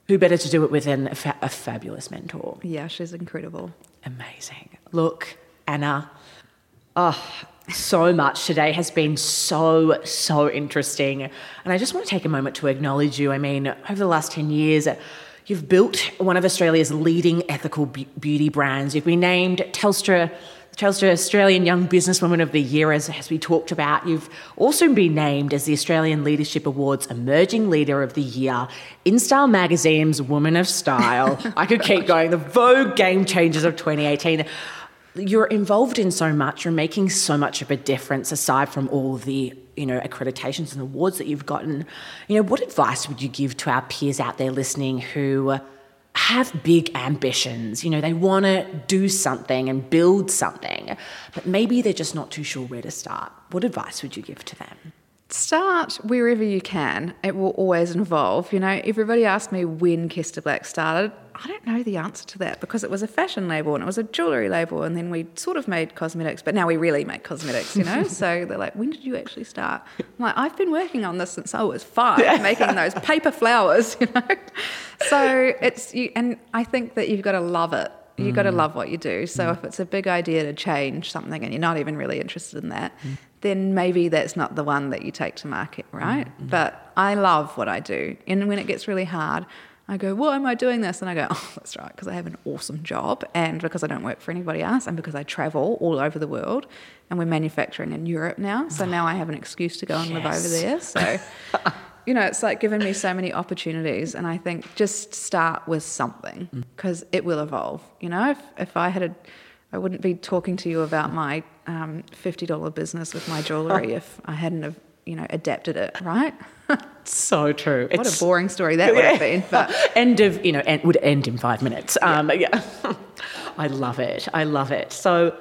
who better to do it with than a, fa- a fabulous mentor? Yeah, she's incredible. Amazing. Look, Anna. Oh, so much today has been so, so interesting. And I just want to take a moment to acknowledge you. I mean, over the last 10 years, you've built one of Australia's leading ethical be- beauty brands. You've been named Telstra. Telstra Australian Young Businesswoman of the Year, as, as we talked about. You've also been named as the Australian Leadership Awards Emerging Leader of the Year, InStyle Magazine's Woman of Style. I could keep going. The Vogue Game Changers of 2018 you're involved in so much you're making so much of a difference aside from all the you know accreditations and awards that you've gotten you know what advice would you give to our peers out there listening who have big ambitions you know they want to do something and build something but maybe they're just not too sure where to start what advice would you give to them Start wherever you can. It will always involve. You know, everybody asked me when Kester Black started. I don't know the answer to that because it was a fashion label and it was a jewellery label, and then we sort of made cosmetics, but now we really make cosmetics, you know? so they're like, when did you actually start? I'm like, I've been working on this since I was five, making those paper flowers, you know? So it's, you, and I think that you've got to love it. You've got to mm. love what you do. So mm. if it's a big idea to change something and you're not even really interested in that, mm. then maybe that's not the one that you take to market, right? Mm-hmm. But I love what I do. And when it gets really hard, I go, why am I doing this? And I go, oh, that's right, because I have an awesome job and because I don't work for anybody else and because I travel all over the world and we're manufacturing in Europe now. So now I have an excuse to go and live over there. So, you know, it's like given me so many opportunities. And I think just start with something because it will evolve. You know, if, if I had a, I wouldn't be talking to you about my um, $50 business with my jewellery if I hadn't have, you know, adapted it, right? so true. What a boring story that would have been. But end of you know end, would end in five minutes. Um yeah, i love it. I love it. So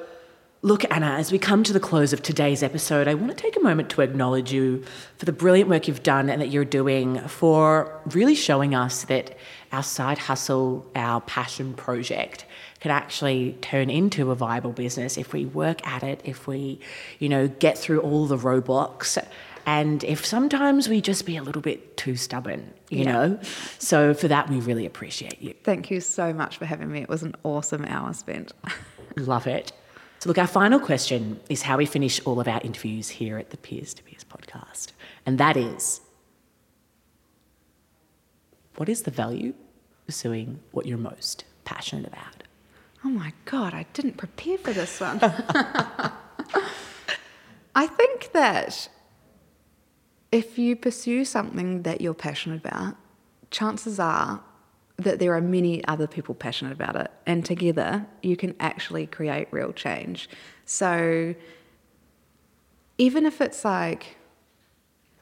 look anna as we come to the close of today's episode i want to take a moment to acknowledge you for the brilliant work you've done and that you're doing for really showing us that our side hustle our passion project can actually turn into a viable business if we work at it if we you know get through all the roadblocks and if sometimes we just be a little bit too stubborn, you know? So for that, we really appreciate you. thank you so much for having me. It was an awesome hour spent. Love it. So, look, our final question is how we finish all of our interviews here at the Peers to Peers podcast. And that is what is the value of pursuing what you're most passionate about? Oh my God, I didn't prepare for this one. I think that if you pursue something that you're passionate about, chances are that there are many other people passionate about it, and together you can actually create real change. So, even if it's like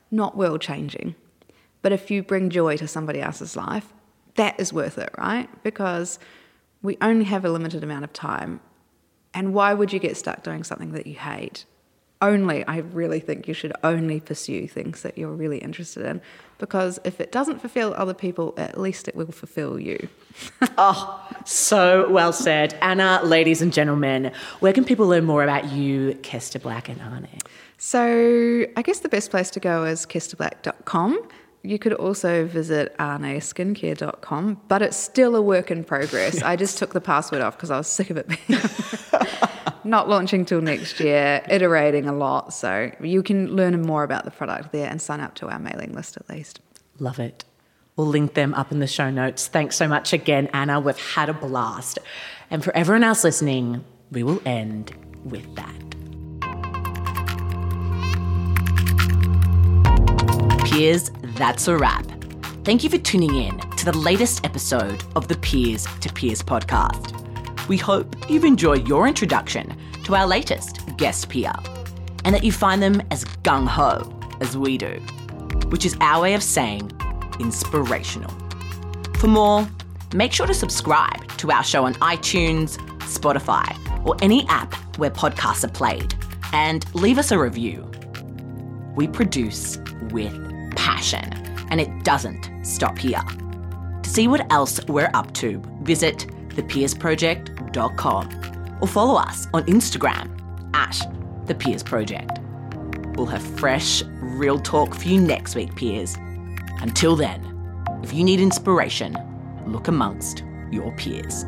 not world changing, but if you bring joy to somebody else's life, that is worth it, right? Because we only have a limited amount of time. And why would you get stuck doing something that you hate? Only, I really think you should only pursue things that you're really interested in. Because if it doesn't fulfill other people, at least it will fulfill you. Oh, so well said. Anna, ladies and gentlemen, where can people learn more about you, Kester Black and Arne? So I guess the best place to go is kesterblack.com. You could also visit arneskincare.com, but it's still a work in progress. I just took the password off because I was sick of it being not launching till next year, iterating a lot. So you can learn more about the product there and sign up to our mailing list at least. Love it. We'll link them up in the show notes. Thanks so much again, Anna. We've had a blast. And for everyone else listening, we will end with that. Peers, that's a wrap. Thank you for tuning in to the latest episode of the Peers to Peers podcast. We hope you've enjoyed your introduction to our latest guest peer and that you find them as gung ho as we do, which is our way of saying inspirational. For more, make sure to subscribe to our show on iTunes, Spotify, or any app where podcasts are played, and leave us a review. We produce with passion, and it doesn't stop here. To see what else we're up to, visit thepeersproject.com or follow us on Instagram at The Peers Project. We'll have fresh, real talk for you next week, peers. Until then, if you need inspiration, look amongst your peers.